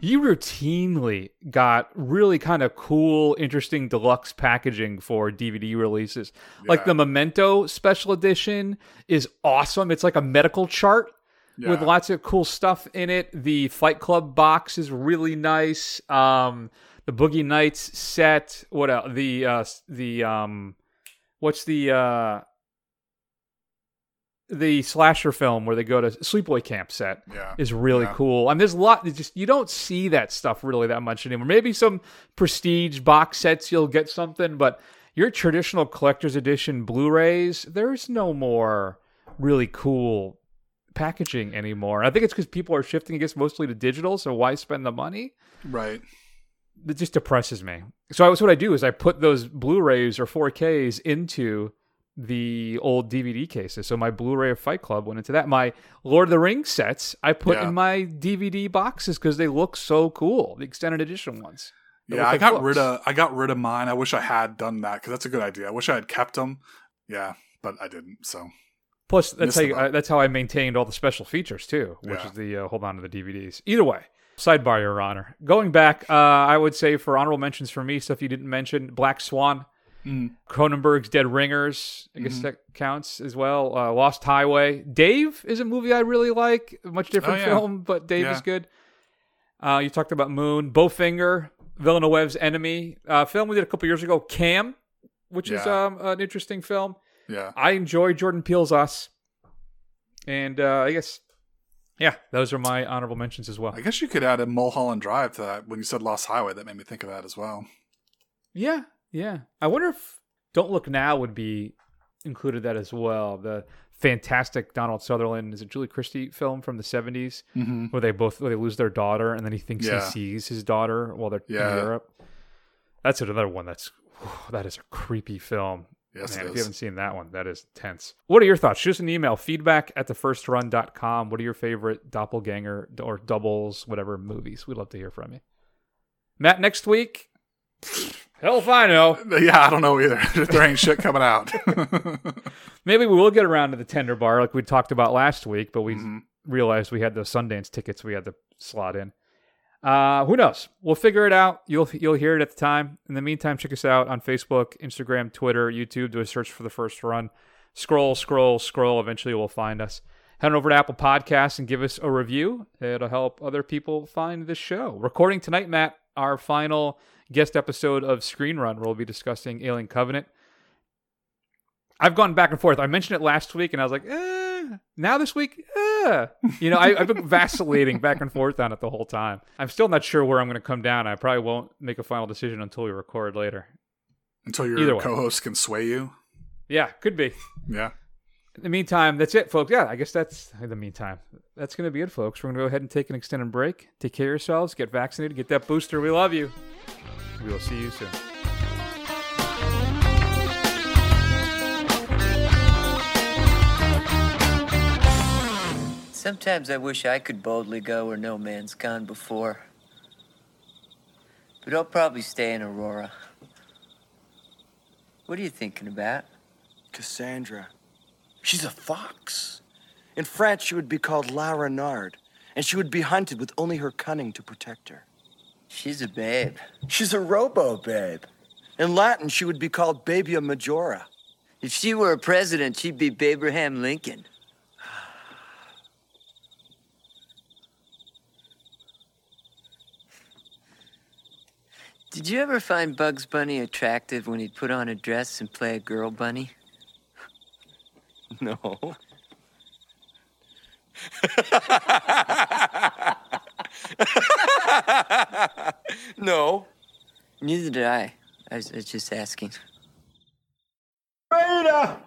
You routinely got really kind of cool, interesting deluxe packaging for DVD releases. Like the Memento special edition is awesome. It's like a medical chart with lots of cool stuff in it. The Fight Club box is really nice. Um, the Boogie Nights set. What else? The uh, the um, what's the uh, the slasher film where they go to sleepaway camp set Yeah. is really Yeah. cool. And there's a lot. Just you don't see that stuff really that much anymore. Maybe some prestige box sets you'll get something, but your traditional collector's edition Blu-rays, there's no more really cool packaging anymore. I think it's because people are shifting, I guess, mostly to digital. So why spend the money? Right. It just depresses me. So I, what I do is I put those Blu-rays or 4Ks into the old DVD cases. So my Blu-ray of Fight Club went into that. My Lord of the Rings sets I put Yeah. in my DVD boxes because they look so cool. The extended edition ones. They Yeah, look I got books. rid of I got rid of mine. I wish I had done that because that's a good idea. I wish I had kept them. Yeah, but I didn't. So Plus, that's Missed how you, uh, that's how I maintained all the special features too, which Yeah. is the uh, hold on to the DVDs. Either way, sidebar, Your Honor. Going back, uh, I would say for honorable mentions for me, stuff you didn't mention: Black Swan, Mm. Cronenberg's Dead Ringers. I guess Mhm. that counts as well. Uh, Lost Highway. Dave is a movie I really like. Much different Oh, yeah. film, but Dave is good. Uh, you talked about Moon, Bowfinger, Villeneuve's Enemy, uh, film we did a couple years ago, Cam, which is um, an interesting film. yeah, I enjoy Jordan Peele's Us, and uh, I guess, yeah, those are my honorable mentions as well. I guess you could add a Mulholland Drive to that. When you said Lost Highway, that made me think of that as well. Yeah, yeah. I wonder if Don't Look Now would be included that as well. The fantastic Donald Sutherland is a Julie Christie film from the 70s Mhm. where they both where they lose their daughter and then he thinks Yeah. he sees his daughter while they're Yeah. in Europe. That's another one that's that is a creepy film. Yes, Man, if you haven't seen that one, that is tense. What are your thoughts? Shoot us an email, feedback at thefirstrun.com. What are your favorite doppelganger or doubles, whatever movies? We'd love to hear from you. Matt, next week, [laughs] hell if I know. Yeah, I don't know either. [laughs] there ain't shit coming out. [laughs] Maybe we will get around to the tender bar like we talked about last week, but we Mm-hmm. realized we had those Sundance tickets we had to slot in. Uh, who knows? We'll figure it out. You'll you'll hear it at the time. In the meantime, check us out on Facebook, Instagram, Twitter, YouTube. Do a search for the first run. Scroll, scroll, scroll. Eventually, you'll find us. Head on over to Apple Podcasts and give us a review. It'll help other people find this show. Recording tonight, Matt, our final guest episode of Screen Run, where we'll be discussing Alien Covenant. I've gone back and forth. I mentioned it last week, and I was like, eh. Now this week, eh. You know, I, I've been vacillating back and forth on it the whole time. I'm still not sure where I'm going to come down. I probably won't make a final decision until we record later. Until your co-host can sway you. Yeah, could be. Yeah. In the meantime, that's it, folks. Yeah, I guess that's in the meantime. That's going to be it, folks. We're going to go ahead and take an extended break. Take care of yourselves. Get vaccinated. Get that booster. We love you. We will see you soon. Sometimes I wish I could boldly go where no man's gone before. But I'll probably stay in Aurora. What are you thinking about? Cassandra. She's a fox. In France, she would be called La Renard, and she would be hunted with only her cunning to protect her. She's a babe. She's a robo babe. In Latin, she would be called Babia Majora. If she were a president, she'd be Abraham Lincoln. Did you ever find Bugs Bunny attractive when he'd put on a dress and play a girl bunny? No. [laughs] no. Neither did I. I was, I was just asking. Rita!